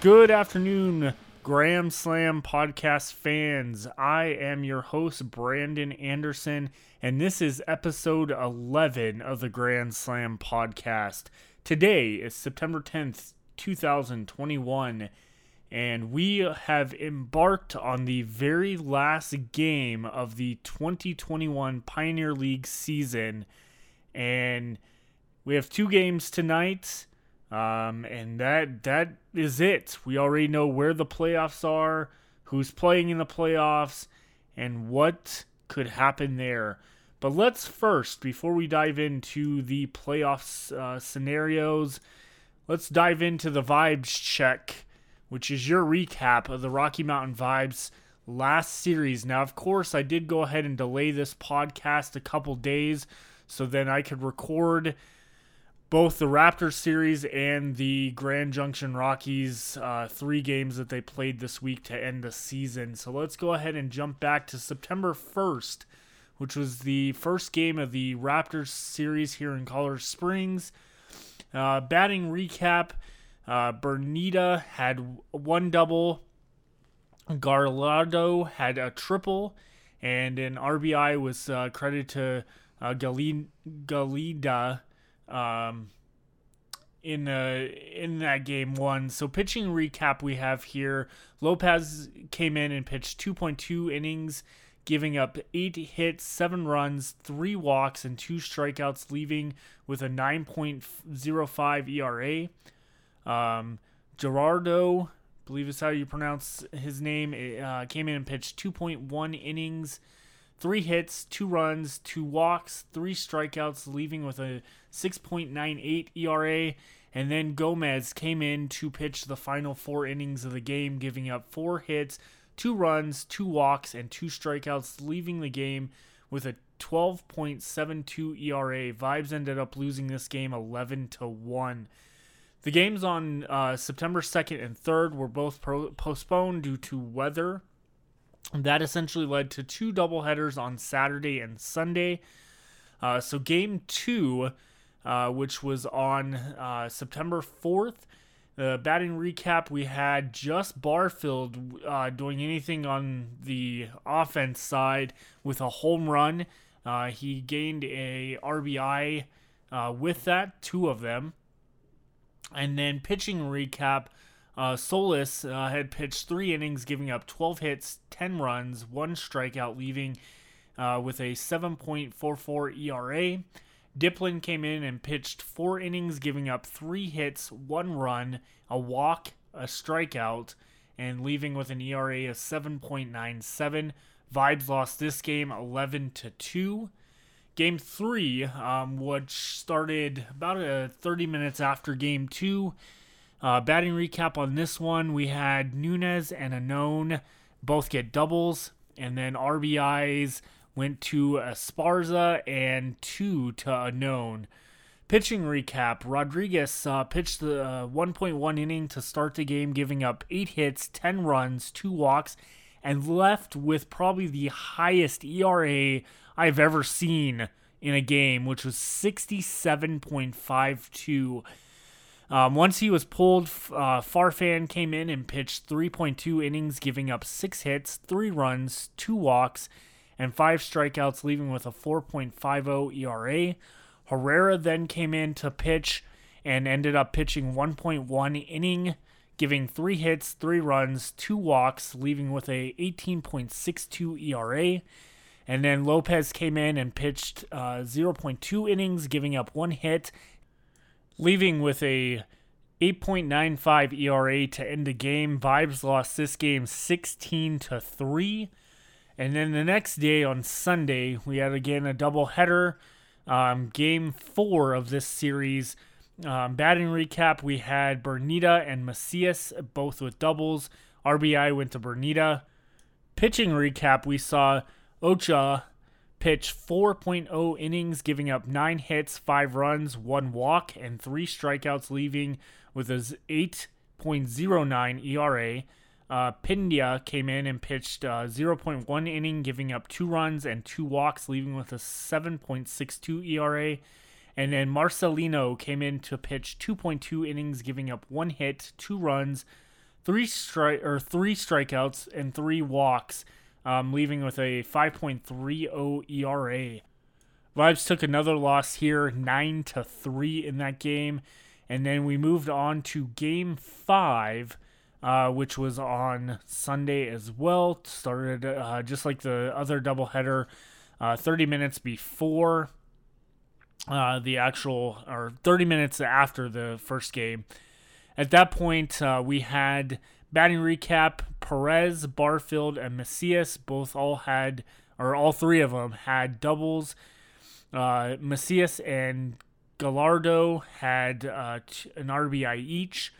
Good afternoon, Grand Slam podcast fans. I am your host, Brandon Anderson, and this is episode 11 of the Grand Slam podcast. Today is September 10th, 2021, and we have embarked on the very last game of the 2021 Pioneer League season. And we have two games tonight. Um, and that that is it. We already know where the playoffs are, who's playing in the playoffs, and what could happen there. But let's first, before we dive into the playoffs uh, scenarios, let's dive into the vibes check, which is your recap of the Rocky Mountain Vibes last series. Now, of course, I did go ahead and delay this podcast a couple days so then I could record both the Raptors series and the Grand Junction Rockies uh, three games that they played this week to end the season. So let's go ahead and jump back to September 1st, which was the first game of the Raptors series here in Colorado Springs. Uh, batting recap uh, Bernita had one double, Gallardo had a triple, and an RBI was uh, credited to uh, Galida um, in uh, in that game one. So pitching recap we have here: Lopez came in and pitched 2.2 innings, giving up eight hits, seven runs, three walks, and two strikeouts, leaving with a 9.05 ERA. Um, Gerardo, I believe is how you pronounce his name, uh, came in and pitched 2.1 innings three hits, two runs, two walks, three strikeouts, leaving with a 6.98 ERA. And then Gomez came in to pitch the final four innings of the game, giving up four hits, two runs, two walks, and two strikeouts, leaving the game with a 12.72 ERA. Vibes ended up losing this game 11 to 1. The games on uh, September 2nd and 3rd were both pro- postponed due to weather that essentially led to two doubleheaders on Saturday and Sunday. Uh, so, game two, uh, which was on uh, September 4th, the batting recap we had just Barfield uh, doing anything on the offense side with a home run. Uh, he gained a RBI uh, with that, two of them. And then pitching recap uh, Solis uh, had pitched three innings, giving up 12 hits, 10 runs, one strikeout, leaving uh, with a 7.44 ERA. Diplin came in and pitched four innings, giving up three hits, one run, a walk, a strikeout, and leaving with an ERA of 7.97. Vibes lost this game 11 to 2. Game three, um, which started about uh, 30 minutes after game two, uh, batting recap on this one we had Nunez and Anon both get doubles, and then RBIs went to Esparza and two to Anon. Pitching recap Rodriguez uh, pitched the uh, 1.1 inning to start the game, giving up 8 hits, 10 runs, 2 walks, and left with probably the highest ERA I've ever seen in a game, which was 67.52. Um, once he was pulled, uh, Farfan came in and pitched 3.2 innings, giving up six hits, three runs, two walks, and five strikeouts, leaving with a 4.50 ERA. Herrera then came in to pitch and ended up pitching 1.1 inning, giving three hits, three runs, two walks, leaving with a 18.62 ERA. And then Lopez came in and pitched uh, 0.2 innings, giving up one hit leaving with a 8.95 ERA to end the game. Vibes lost this game 16 to 3. And then the next day on Sunday, we had again a double header. Um, game four of this series. Um, batting recap, we had Bernita and Macias both with doubles. RBI went to Bernita. Pitching recap, we saw Ocha pitched 4.0 innings, giving up nine hits, five runs, one walk, and three strikeouts, leaving with his 8.09 ERA. Uh, Pindia came in and pitched uh, 0.1 inning, giving up two runs and two walks, leaving with a 7.62 ERA. And then Marcelino came in to pitch 2.2 innings, giving up one hit, two runs, three strike or three strikeouts and three walks, um, leaving with a 5.30 ERA. Vibes took another loss here, nine to three in that game, and then we moved on to Game Five, uh, which was on Sunday as well. Started uh, just like the other doubleheader, uh, 30 minutes before uh, the actual, or 30 minutes after the first game. At that point, uh, we had batting recap. Perez, Barfield, and Macias both all had, or all three of them had doubles. Uh, Macias and Gallardo had uh, an RBI each.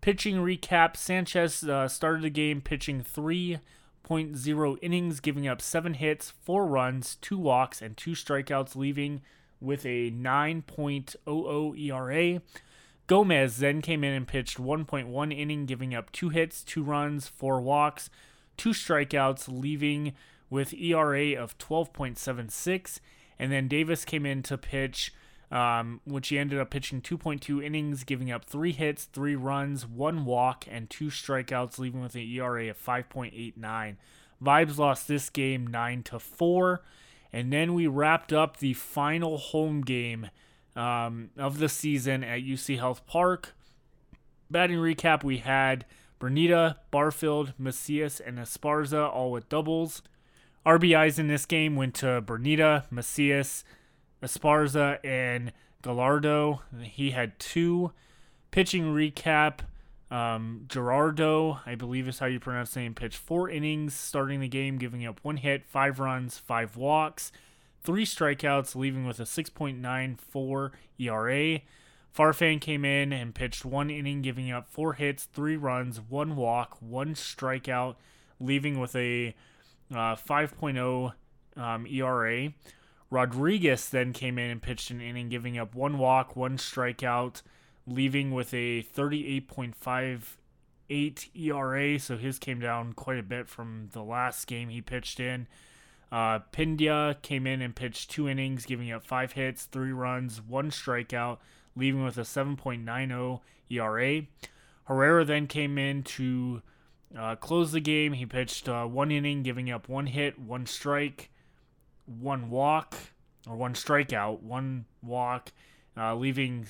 Pitching recap Sanchez uh, started the game pitching 3.0 innings, giving up seven hits, four runs, two walks, and two strikeouts, leaving with a 9.00 ERA. Gomez then came in and pitched 1.1 inning, giving up two hits, two runs, four walks, two strikeouts, leaving with ERA of 12.76. And then Davis came in to pitch, um, which he ended up pitching 2.2 innings, giving up three hits, three runs, one walk, and two strikeouts, leaving with an ERA of 5.89. Vibes lost this game 9 to 4. And then we wrapped up the final home game um, of the season at UC Health Park. Batting recap we had Bernita, Barfield, Macias, and Esparza all with doubles. RBIs in this game went to Bernita, Macias, Esparza, and Gallardo. He had two. Pitching recap um, Gerardo, I believe is how you pronounce his name, pitched four innings, starting the game, giving up one hit, five runs, five walks three strikeouts, leaving with a 6.94 ERA. Farfan came in and pitched one inning, giving up four hits, three runs, one walk, one strikeout, leaving with a uh, 5.0 um, ERA. Rodriguez then came in and pitched an inning, giving up one walk, one strikeout, leaving with a 38.58 ERA. So his came down quite a bit from the last game he pitched in. Uh, Pindia came in and pitched two innings, giving up five hits, three runs, one strikeout, leaving with a 7.90 ERA. Herrera then came in to uh, close the game. He pitched uh, one inning, giving up one hit, one strike, one walk, or one strikeout, one walk, uh, leaving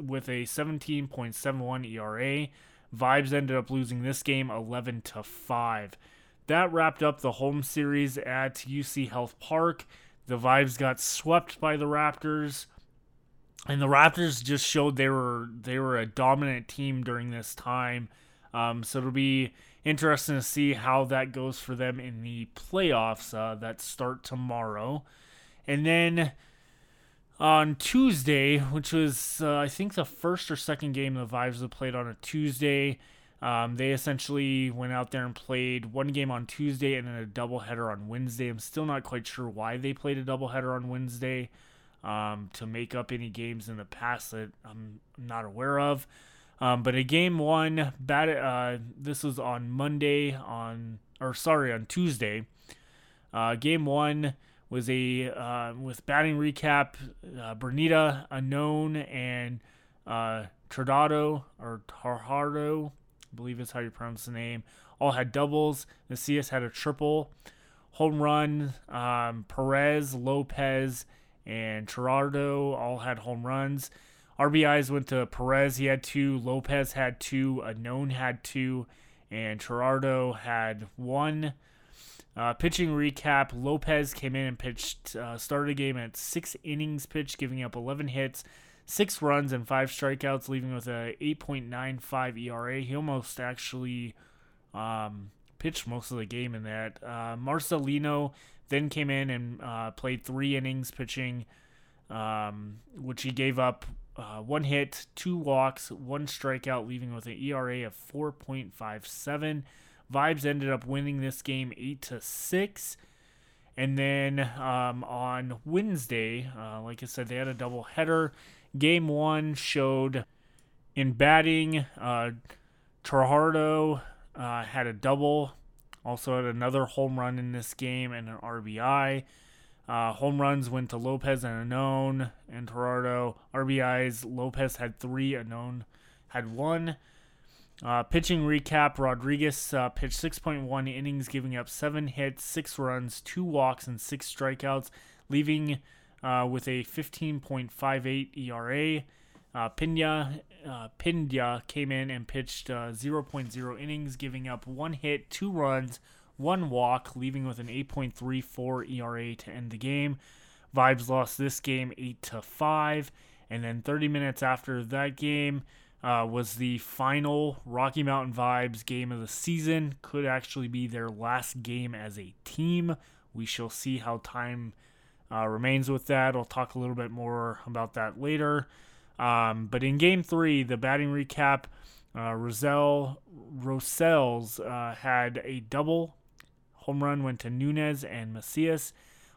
with a 17.71 ERA. Vibes ended up losing this game 11 to 5 that wrapped up the home series at UC Health Park. The Vibes got swept by the Raptors, and the Raptors just showed they were they were a dominant team during this time. Um, so it'll be interesting to see how that goes for them in the playoffs uh, that start tomorrow, and then on Tuesday, which was uh, I think the first or second game the Vibes have played on a Tuesday. Um, they essentially went out there and played one game on Tuesday and then a doubleheader on Wednesday. I'm still not quite sure why they played a doubleheader on Wednesday um, to make up any games in the past that I'm not aware of. Um, but a game one, bat, uh, this was on Monday on or sorry on Tuesday. Uh, game one was a uh, with batting recap. Uh, Bernita, unknown, and uh, Tradado or Believe is how you pronounce the name, all had doubles. Macias had a triple. Home run, um, Perez, Lopez, and Gerardo all had home runs. RBIs went to Perez, he had two. Lopez had two. Unknown had two. And Gerardo had one. Uh, pitching recap Lopez came in and pitched, uh, started a game at six innings pitched, giving up 11 hits, six runs and five strikeouts, leaving with a 8.95 ERA. He almost actually um, pitched most of the game in that. Uh, Marcelino then came in and uh, played three innings pitching, um, which he gave up uh, one hit, two walks, one strikeout, leaving with an ERA of 4.57. Vibes ended up winning this game eight to six. And then um, on Wednesday, uh, like I said, they had a double header. Game one showed in batting, uh, Trajardo uh, had a double, also had another home run in this game and an RBI. Uh, home runs went to Lopez and Unknown and Gerardo. RBIs, Lopez had three, Unknown had one. Uh, pitching recap Rodriguez uh, pitched 6.1 innings, giving up seven hits, six runs, two walks, and six strikeouts, leaving uh, with a 15.58 ERA. Uh, Pena, uh, came in and pitched uh, 0.0 innings, giving up one hit, two runs, one walk, leaving with an 8.34 ERA to end the game. Vibes lost this game 8 to 5, and then 30 minutes after that game, uh, was the final Rocky Mountain Vibes game of the season. Could actually be their last game as a team. We shall see how time uh, remains with that. I'll talk a little bit more about that later. Um, but in game three, the batting recap, uh, Rosell Roselles uh, had a double. Home run went to Nunez and Macias.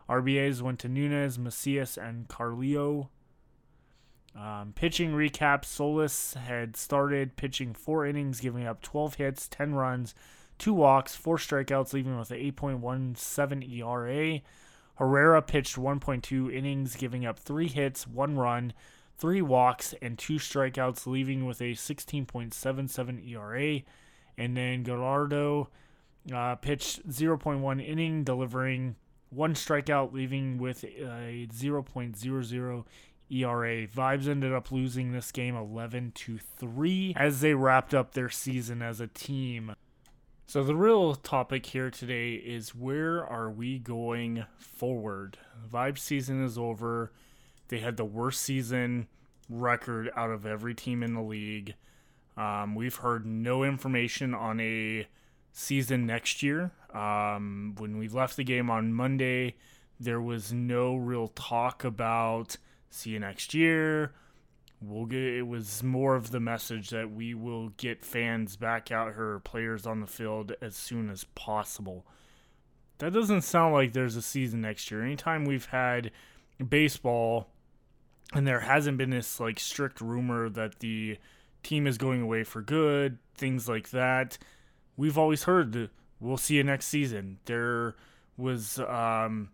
RBAs went to Nunez, Macias, and Carlio. Um, pitching recap Solis had started pitching four innings, giving up 12 hits, 10 runs, two walks, four strikeouts, leaving with an 8.17 ERA. Herrera pitched 1.2 innings, giving up three hits, one run, three walks, and two strikeouts, leaving with a 16.77 ERA. And then Gallardo uh, pitched 0.1 inning, delivering one strikeout, leaving with a 0.00 ERA. Vibes ended up losing this game 11 to 3 as they wrapped up their season as a team. So the real topic here today is where are we going forward? Vibe season is over. They had the worst season record out of every team in the league. Um, we've heard no information on a season next year. Um, when we left the game on Monday, there was no real talk about see you next year. We'll get it was more of the message that we will get fans back out here, players on the field as soon as possible. That doesn't sound like there's a season next year. Anytime we've had baseball and there hasn't been this like strict rumor that the team is going away for good, things like that. We've always heard we'll see you next season. There was um,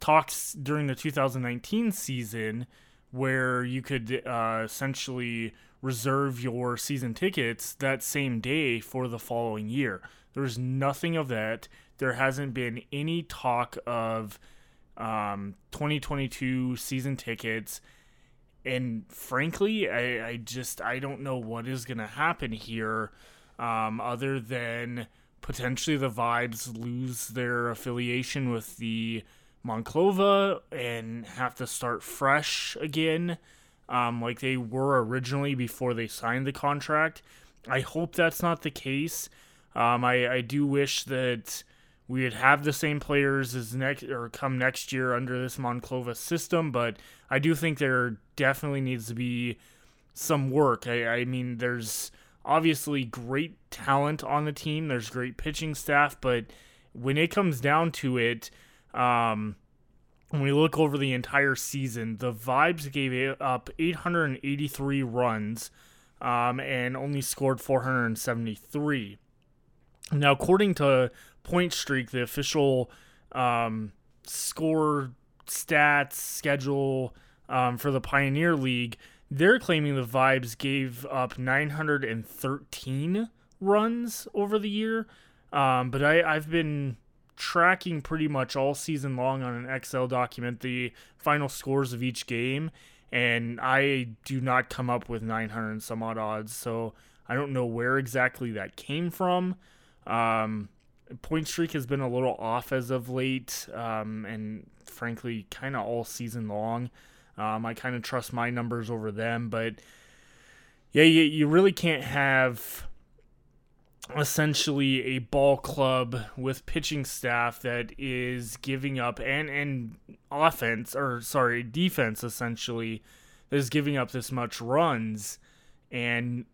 talks during the 2019 season where you could uh, essentially reserve your season tickets that same day for the following year. There's nothing of that. There hasn't been any talk of um, 2022 season tickets. And frankly, I, I just I don't know what is going to happen here, um, other than potentially the Vibes lose their affiliation with the Monclova and have to start fresh again, um, like they were originally before they signed the contract. I hope that's not the case. Um, I, I do wish that we would have the same players as next or come next year under this Monclova system, but I do think there definitely needs to be some work. I, I mean, there's obviously great talent on the team. There's great pitching staff, but when it comes down to it, um, when we look over the entire season, the Vibes gave up 883 runs um, and only scored 473. Now, according to Pointstreak, the official um, score stats schedule um, for the Pioneer League, they're claiming the Vibes gave up 913 runs over the year. Um, but I, I've been tracking pretty much all season long on an Excel document the final scores of each game, and I do not come up with 900 and some odd odds. So I don't know where exactly that came from. Um, Pointstreak has been a little off as of late, um, and frankly, kind of all season long. Um, I kind of trust my numbers over them, but yeah, you, you really can't have essentially a ball club with pitching staff that is giving up and and offense or sorry defense essentially that is giving up this much runs and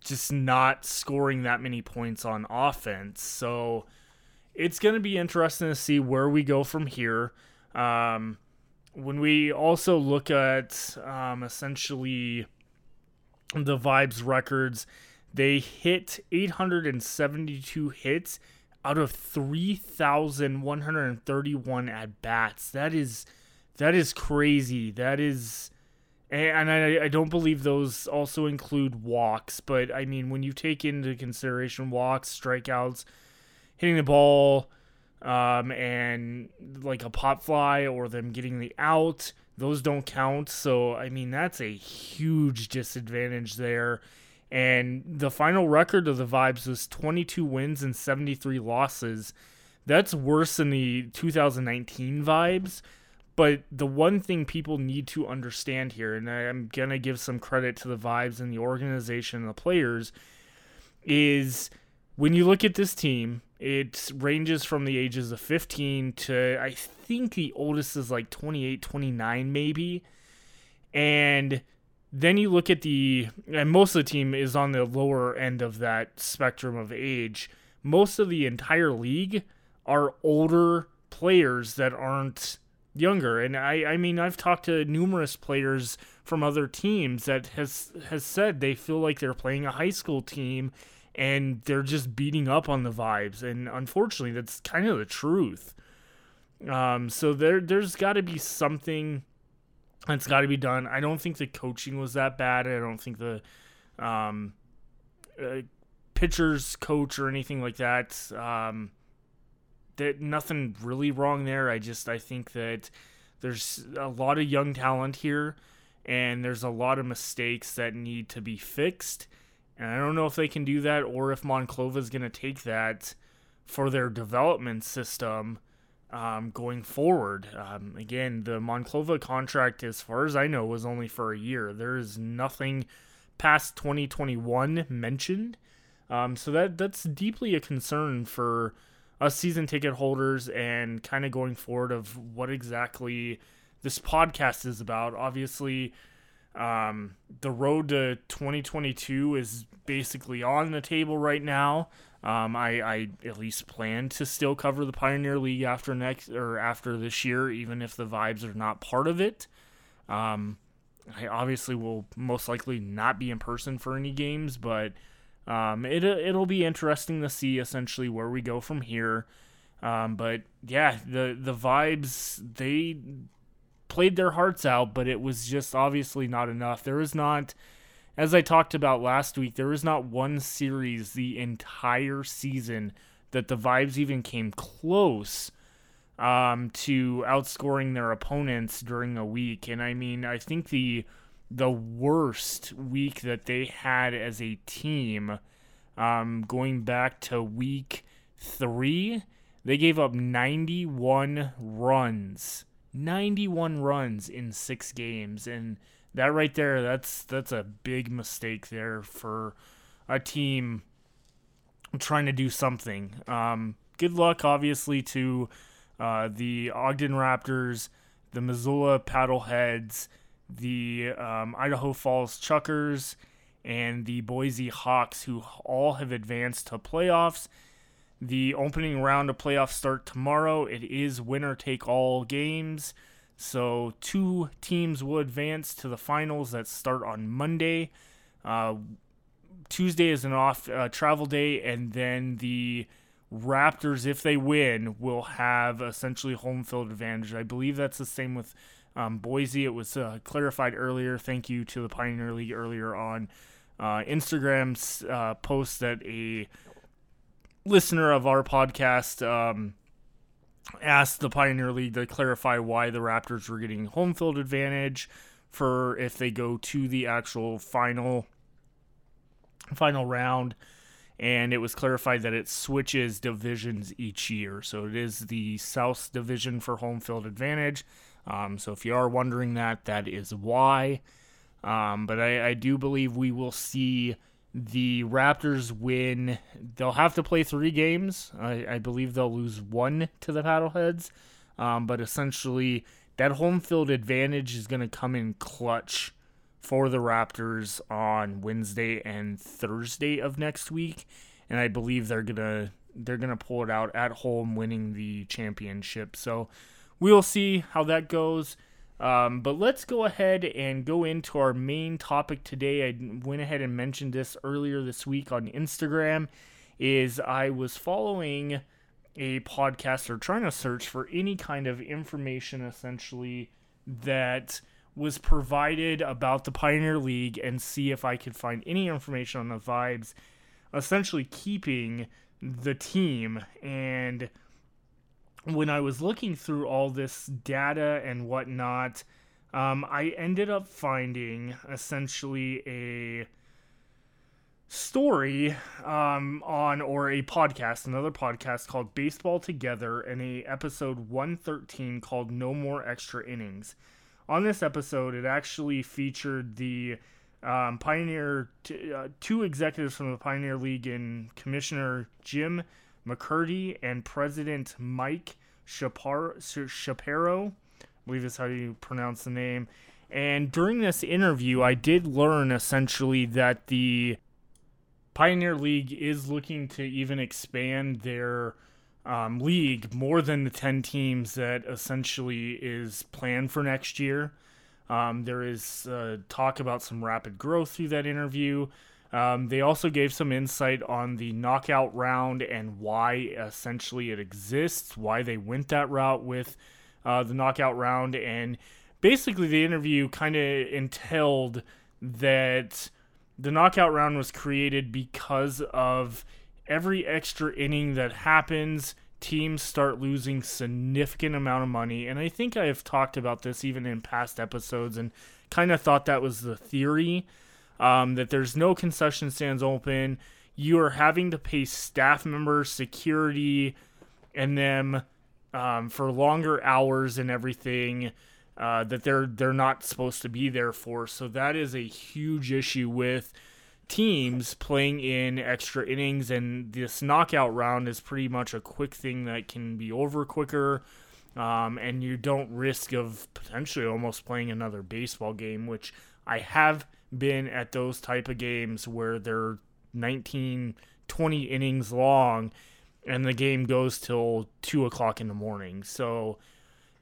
just not scoring that many points on offense. So it's going to be interesting to see where we go from here. Um, when we also look at um, essentially the vibes records they hit 872 hits out of 3,131 at bats. That is that is crazy. That is and I, I don't believe those also include walks. But I mean, when you take into consideration walks, strikeouts, hitting the ball, um, and like a pop fly or them getting the out, those don't count. So I mean, that's a huge disadvantage there. And the final record of the Vibes was 22 wins and 73 losses. That's worse than the 2019 Vibes. But the one thing people need to understand here, and I'm going to give some credit to the vibes and the organization and the players, is when you look at this team, it ranges from the ages of 15 to I think the oldest is like 28, 29 maybe. And then you look at the and most of the team is on the lower end of that spectrum of age. Most of the entire league are older players that aren't younger. And I, I mean, I've talked to numerous players from other teams that has has said they feel like they're playing a high school team and they're just beating up on the vibes. And unfortunately, that's kind of the truth. Um, so there there's got to be something that's got to be done. I don't think the coaching was that bad. I don't think the um, uh, pitchers coach or anything like that. Um, that nothing really wrong there. I just I think that there's a lot of young talent here and there's a lot of mistakes that need to be fixed. And I don't know if they can do that or if Monclova is going to take that for their development system um, going forward. Um, again, the Monclova contract, as far as I know, was only for a year. There is nothing past 2021 mentioned. Um, so that that's deeply a concern for us season ticket holders and kind of going forward of what exactly this podcast is about. Obviously, um, the road to 2022 is basically on the table right now. Um, I, I at least plan to still cover the Pioneer League after next or after this year, even if the vibes are not part of it. Um, I obviously will most likely not be in person for any games, but um, it it'll be interesting to see essentially where we go from here. Um, but yeah, the the vibes they played their hearts out, but it was just obviously not enough. There is not, as I talked about last week, there is not one series the entire season that the vibes even came close um, to outscoring their opponents during a week. And I mean, I think the the worst week that they had as a team um, going back to week three. They gave up 91 runs. 91 runs in six games. And that right there, that's that's a big mistake there for a team trying to do something. Um, good luck, obviously, to uh, the Ogden Raptors, the Missoula Paddleheads, the um, Idaho Falls Chuckers, and the Boise Hawks, who all have advanced to playoffs. The opening round of playoffs start tomorrow. It is winner take all games. So, two teams will advance to the finals that start on Monday. Uh, Tuesday is an off uh, travel day, and then the Raptors, if they win, will have essentially home field advantage. I believe that's the same with um, Boise. It was uh, clarified earlier. Thank you to the Pioneer League earlier on uh, Instagram's uh, post that a listener of our podcast um, asked the Pioneer League to clarify why the Raptors were getting home field advantage for if they go to the actual final final round and it was clarified that it switches divisions each year. So it is the South Division for home field advantage. Um, so if you are wondering that, that is why. Um, but I, I do believe we will see the Raptors win. They'll have to play three games. I, I believe they'll lose one to the Paddleheads. Um, but essentially, that home field advantage is going to come in clutch for the Raptors on Wednesday and Thursday of next week, and I believe they're gonna they're gonna pull it out at home, winning the championship. So we'll see how that goes. Um, but let's go ahead and go into our main topic today. I went ahead and mentioned this earlier this week on Instagram. Is I was following a podcast or trying to search for any kind of information essentially that was provided about the Pioneer League and see if I could find any information on the vibes, essentially keeping the team. And when I was looking through all this data and whatnot, um, I ended up finding essentially a story um, on or a podcast, another podcast called Baseball Together, and a episode 113 called No More Extra Innings. On this episode, it actually featured the um, Pioneer, t- uh, two executives from the Pioneer League and Commissioner Jim McCurdy and President Mike Shapiro. I believe is how you pronounce the name. And during this interview, I did learn essentially that the Pioneer League is looking to even expand their um, league more than the 10 teams that essentially is planned for next year. Um, there is uh, talk about some rapid growth through that interview. Um, they also gave some insight on the knockout round and why essentially it exists, why they went that route with uh, the knockout round. And basically, the interview kind of entailed that the knockout round was created because of every extra inning that happens teams start losing significant amount of money and i think i have talked about this even in past episodes and kind of thought that was the theory um, that there's no concession stands open you are having to pay staff members security and them um, for longer hours and everything uh, that they're they're not supposed to be there for so that is a huge issue with teams playing in extra innings, and this knockout round is pretty much a quick thing that can be over quicker. Um, and you don't risk of potentially almost playing another baseball game, which I have been at those type of games where they're 19, 20 innings long, and the game goes till two o'clock in the morning. So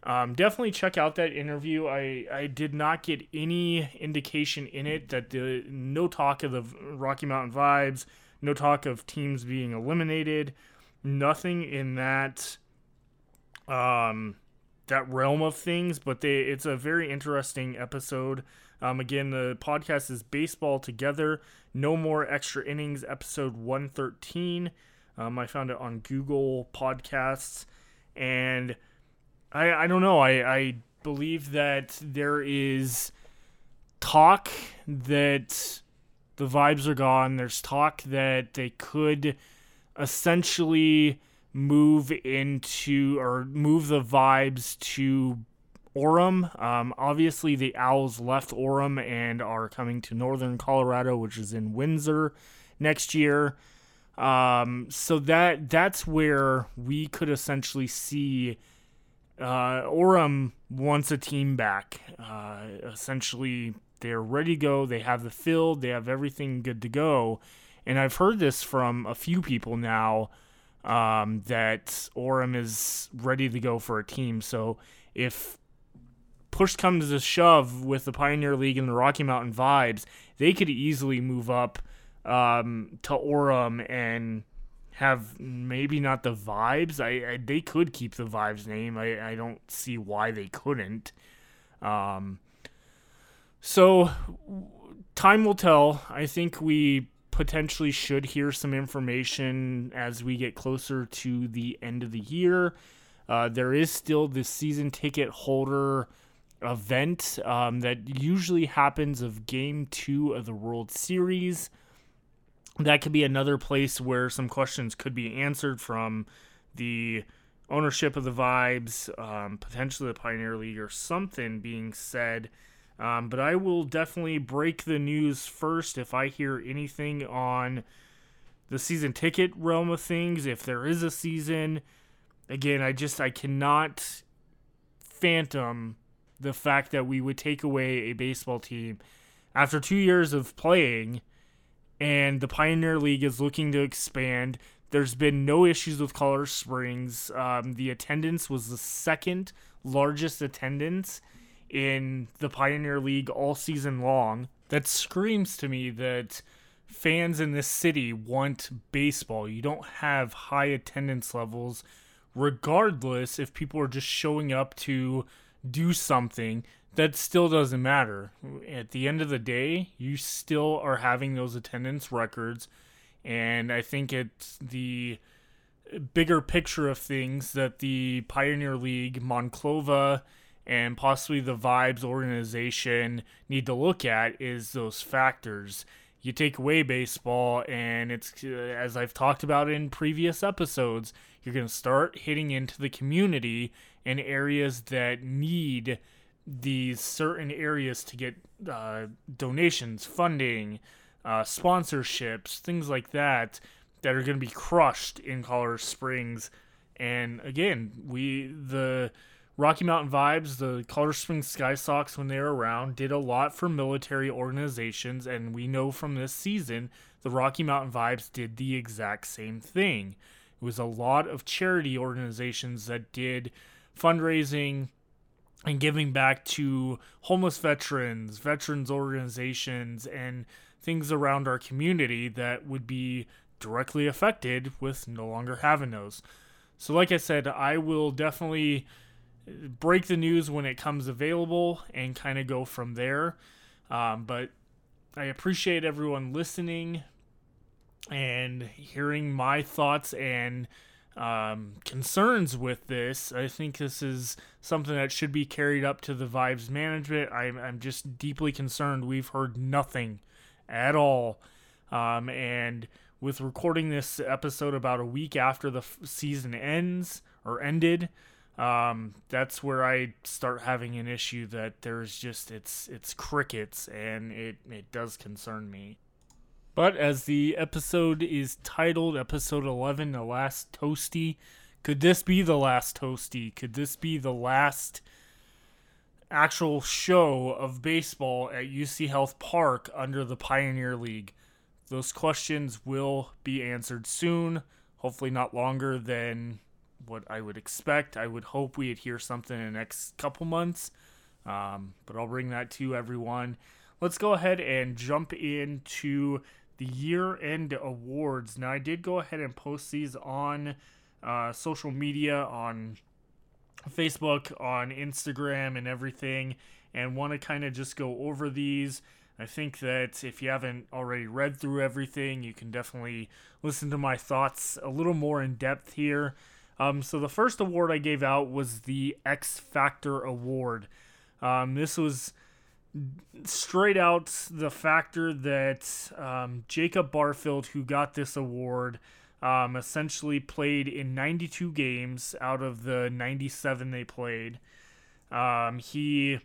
um, definitely check out that interview. I, I did not get any indication in it that the no talk of the Rocky Mountain vibes, no talk of teams being eliminated, nothing in that um that realm of things. But they it's a very interesting episode. Um, again, the podcast is Baseball Together, No More Extra Innings, episode 113. Um, I found it on Google Podcasts. And I I don't know. I I believe that there is talk that the vibes are gone. There's talk that they could essentially move into or move the vibes to Orem. Um, obviously, the Owlz left Orem and are coming to Northern Colorado, which is in Windsor next year. Um, so that that's where we could essentially see uh, Orem wants a team back. Uh, essentially, they're ready to go. They have the field. They have everything good to go. And I've heard this from a few people now um, that Orem is ready to go for a team. So if push comes to shove with the Pioneer League and the Rocky Mountain Vibes, they could easily move up um, to Orem and have maybe not the vibes. I, I, they could keep the vibes name. I, I don't see why they couldn't. Um, so time will tell. I think we potentially should hear some information as we get closer to the end of the year. Uh, there is still the season ticket holder event um, that usually happens of game two of the World Series that could be another place where some questions could be answered from the ownership of the vibes, um, potentially the Pioneer League, or something being said. Um, but I will definitely break the news first if I hear anything on the season ticket realm of things. If there is a season, again, I just I cannot phantom the fact that we would take away a baseball team after two years of playing and the Pioneer League is looking to expand. There's been no issues with Colorado Springs. Um, the attendance was the second largest attendance in the Pioneer League all season long. That screams to me that fans in this city want baseball. You don't have high attendance levels, regardless if people are just showing up to do something, that still doesn't matter. At the end of the day, you still are having those attendance records. And I think it's the bigger picture of things that the Pioneer League, Monclova, and possibly the Vibes organization need to look at is those factors. You take away baseball, and it's uh, as I've talked about in previous episodes, you're going to start hitting into the community in areas that need these certain areas to get uh, donations, funding, uh, sponsorships, things like that, that are going to be crushed in Colorado Springs. And again, we the Rocky Mountain Vibes, the Colorado Springs Sky Sox, when they were around, did a lot for military organizations, and we know from this season the Rocky Mountain Vibes did the exact same thing. It was a lot of charity organizations that did fundraising and giving back to homeless veterans, veterans organizations, and things around our community that would be directly affected with no longer having those. So, like I said, I will definitely break the news when it comes available and kind of go from there. Um, but I appreciate everyone listening and hearing my thoughts and um, concerns with this. I think this is something that should be carried up to the Vibes management. I'm, I'm just deeply concerned. We've heard nothing at all. Um, and with recording this episode about a week after the f- season ends or ended, um, that's where I start having an issue that there's just it's it's crickets and it it does concern me. But as the episode is titled, episode 11, The Last Toasty, could this be the last Toasty? Could this be the last actual show of baseball at UC Health Park under the Pioneer League? Those questions will be answered soon, hopefully, not longer than what I would expect. I would hope we'd hear something in the next couple months, um, but I'll bring that to everyone. Let's go ahead and jump into the year end awards. Now, I did go ahead and post these on uh, social media, on Facebook, on Instagram, and everything, and want to kind of just go over these. I think that if you haven't already read through everything, you can definitely listen to my thoughts a little more in depth here. Um, so, the first award I gave out was the X Factor Award. Um, this was straight out the factor that um, Jacob Barfield, who got this award, um, essentially played in 92 games out of the 97 they played. Um, he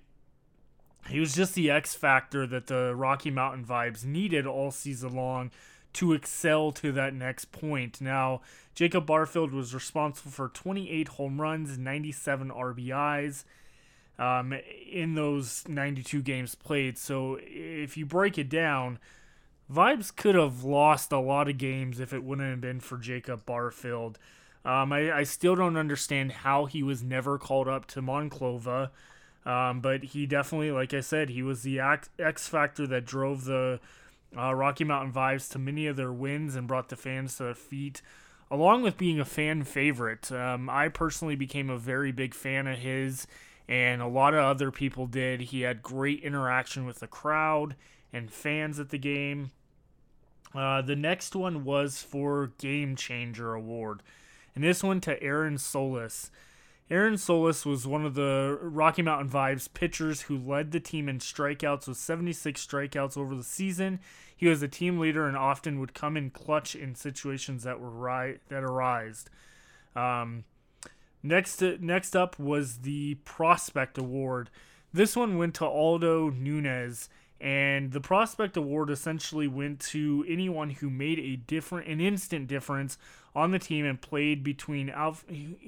he was just the X factor that the Rocky Mountain Vibes needed all season long to excel to that next point. Now, Jacob Barfield was responsible for 28 home runs, 97 RBIs um, in those 92 games played. So if you break it down, Vibes could have lost a lot of games if it wouldn't have been for Jacob Barfield. Um, I, I, still don't understand how he was never called up to Monclova, um, but he definitely, like I said, he was the X factor that drove the uh, Rocky Mountain Vibes to many of their wins and brought the fans to their feet, along with being a fan favorite. Um, I personally became a very big fan of his and a lot of other people did. He had great interaction with the crowd and fans at the game. Uh, the next one was for Game Changer Award, and this one to Aaron Solis. Aaron Solis was one of the Rocky Mountain Vibes pitchers who led the team in strikeouts with 76 strikeouts over the season. He was a team leader and often would come in clutch in situations that were ri- that arised. Um, Next, next up was the Prospect Award. This one went to Aldo Nunez, and the Prospect Award essentially went to anyone who made a different, an instant difference on the team and played between out,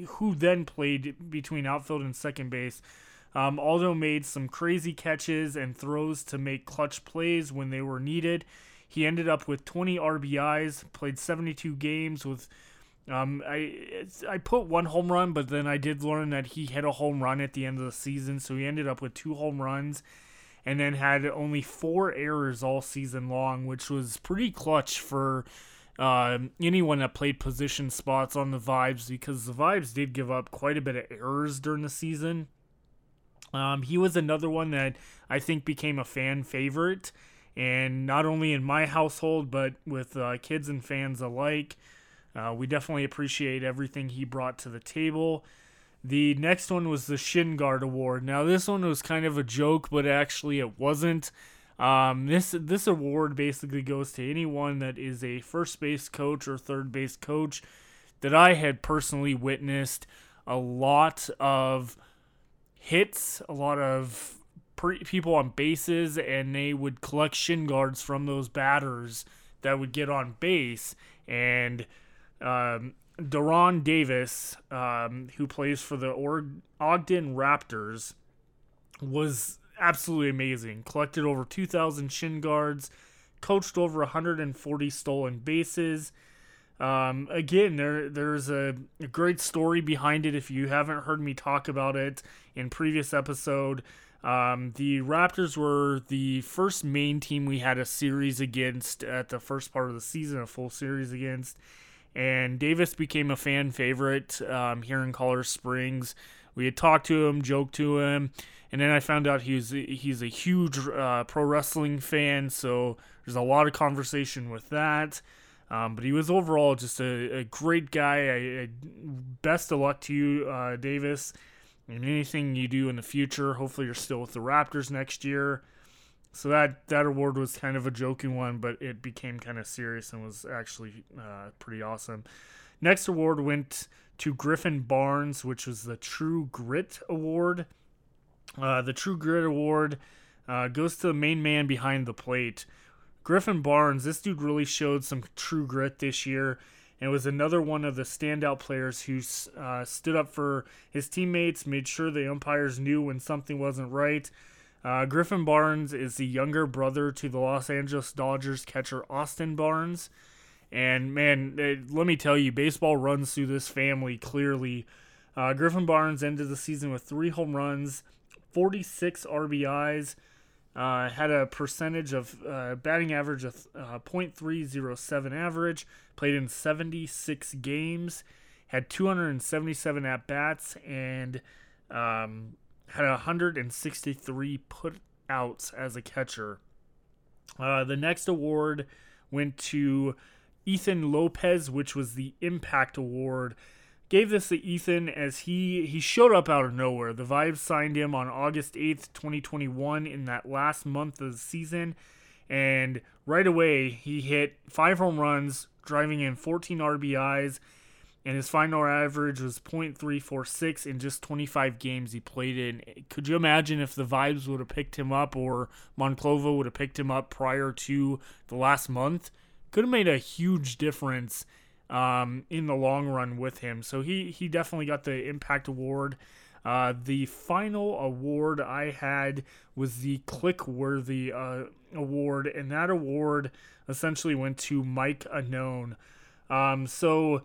who then played between outfield and second base. Um, Aldo made some crazy catches and throws to make clutch plays when they were needed. He ended up with 20 RBIs, played 72 games with um, I I put one home run, but then I did learn that he hit a home run at the end of the season, so he ended up with two home runs, and then had only four errors all season long, which was pretty clutch for uh, anyone that played position spots on the Vibes because the Vibes did give up quite a bit of errors during the season. Um, he was another one that I think became a fan favorite, and not only in my household, but with uh, kids and fans alike. Uh, we definitely appreciate everything he brought to the table. The next one was the Shin Guard Award. Now, this one was kind of a joke, but actually it wasn't. Um, this this award basically goes to anyone that is a first base coach or third base coach that I had personally witnessed a lot of hits, a lot of pre- people on bases, and they would collect shin guards from those batters that would get on base. And um, De'Ron Davis, um, who plays for the Ogden Raptors, was absolutely amazing. Collected over 2,000 shin guards, coached over 140 stolen bases. Um, again, there there's a, a, great story behind it. If you haven't heard me talk about it in previous episode, um, the Raptors were the first main team we had a series against at the first part of the season, a full series against. And Davis became a fan favorite um, here in Colorado Springs. We had talked to him, joked to him, and then I found out he's he's a huge uh, pro wrestling fan. So there's a lot of conversation with that. Um, but he was overall just a, a great guy. I, I, best of luck to you, uh, Davis, and anything you do in the future. Hopefully, you're still with the Raptors next year. So that that award was kind of a joking one, but it became kind of serious and was actually uh, pretty awesome. Next award went to Griffin Barnes, which was the True Grit Award. Uh, the True Grit Award uh, goes to the main man behind the plate. Griffin Barnes, this dude really showed some true grit this year and was another one of the standout players who uh, stood up for his teammates, made sure the umpires knew when something wasn't right. Uh, Griffin Barnes is the younger brother to the Los Angeles Dodgers catcher Austin Barnes. And man, it, let me tell you, baseball runs through this family clearly. Uh, Griffin Barnes ended the season with three home runs, 46 RBIs, uh, had a percentage of uh, batting average of uh, .307 average, played in 76 games, had 277 at bats, and um, had 163 put outs as a catcher. Uh, the next award went to Ethan Lopez, which was the Impact Award. Gave this to Ethan as he he showed up out of nowhere. The Vibes signed him on August 8th, 2021 in that last month of the season and right away he hit 5 home runs, driving in 14 RBIs and his final average was .346 in just 25 games he played in. Could you imagine if the Vibes would have picked him up or Monclova would have picked him up prior to the last month? Could have made a huge difference um, in the long run with him. So he he definitely got the Impact Award. Uh, the final award I had was the Click Worthy uh, Award, and that award essentially went to Mike Unknown. Um, so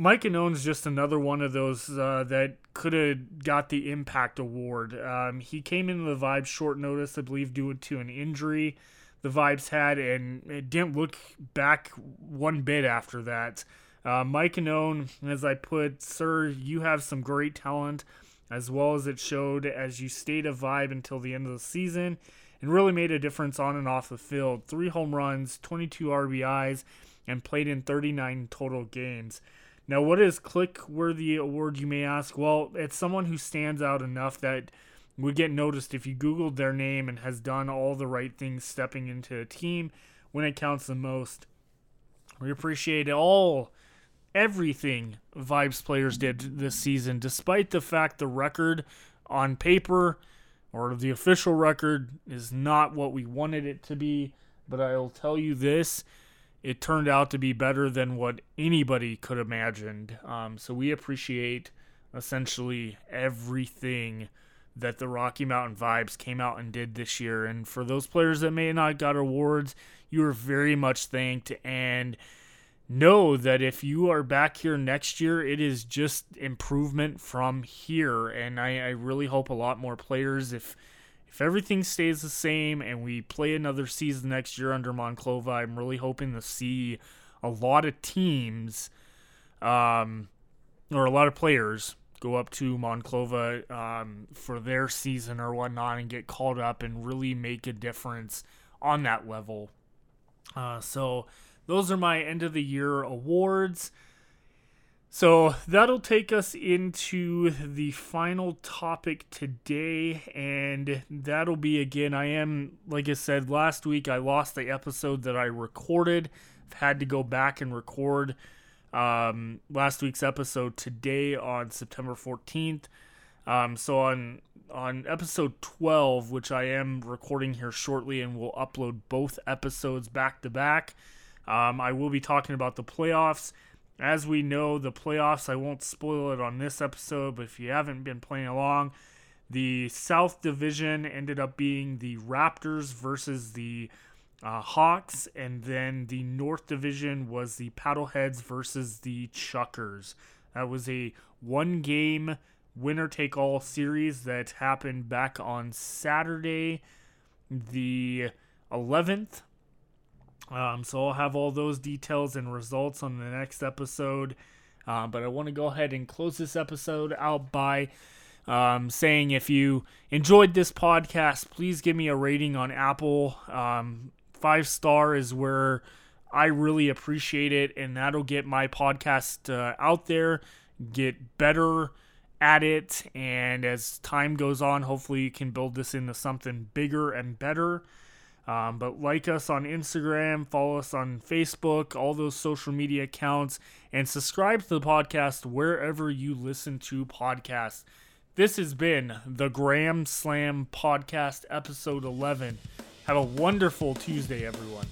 Mike is just another one of those uh, that could have got the Impact Award. Um, he came into the Vibes short notice, I believe, due to an injury the Vibes had, and it didn't look back one bit after that. Uh, Mike Annone, as I put, sir, you have some great talent, as well as it showed as you stayed a vibe until the end of the season and really made a difference on and off the field. Three home runs, 22 RBIs, and played in 39 total games. Now, what is click worthy award, you may ask? Well, it's someone who stands out enough that would get noticed if you Googled their name and has done all the right things stepping into a team when it counts the most. We appreciate all everything Vibes players did this season, despite the fact the record on paper or the official record is not what we wanted it to be. But I'll tell you this it turned out to be better than what anybody could imagined. Um, so we appreciate essentially everything that the Rocky Mountain Vibes came out and did this year. And for those players that may not got awards, you are very much thanked. And know that if you are back here next year, it is just improvement from here. And I, I really hope a lot more players, if if everything stays the same and we play another season next year under Monclova, I'm really hoping to see a lot of teams, um, or a lot of players go up to Monclova um, for their season or whatnot and get called up and really make a difference on that level. Uh, so those are my end of the year awards. So that'll take us into the final topic today, and that'll be again. I am, like I said last week, I lost the episode that I recorded. I've had to go back and record um, last week's episode today on September 14th. Um, so on on episode 12, which I am recording here shortly, and will upload both episodes back to back. Um, I will be talking about the playoffs. As we know, the playoffs, I won't spoil it on this episode, but if you haven't been playing along, the South Division ended up being the Raptors versus the uh, Hawks, and then the North Division was the Paddleheads versus the Chukars. That was a one game winner take all series that happened back on Saturday, the 11th. Um, so I'll have all those details and results on the next episode. Uh, but I want to go ahead and close this episode out by um, saying if you enjoyed this podcast, please give me a rating on Apple. Um, five star is where I really appreciate it, and that'll get my podcast uh, out there, get better at it, and as time goes on, hopefully you can build this into something bigger and better. Um, but like us on Instagram, follow us on Facebook, all those social media accounts, and subscribe to the podcast wherever you listen to podcasts. This has been the Grand Slam Podcast, episode 11. Have a wonderful Tuesday, everyone.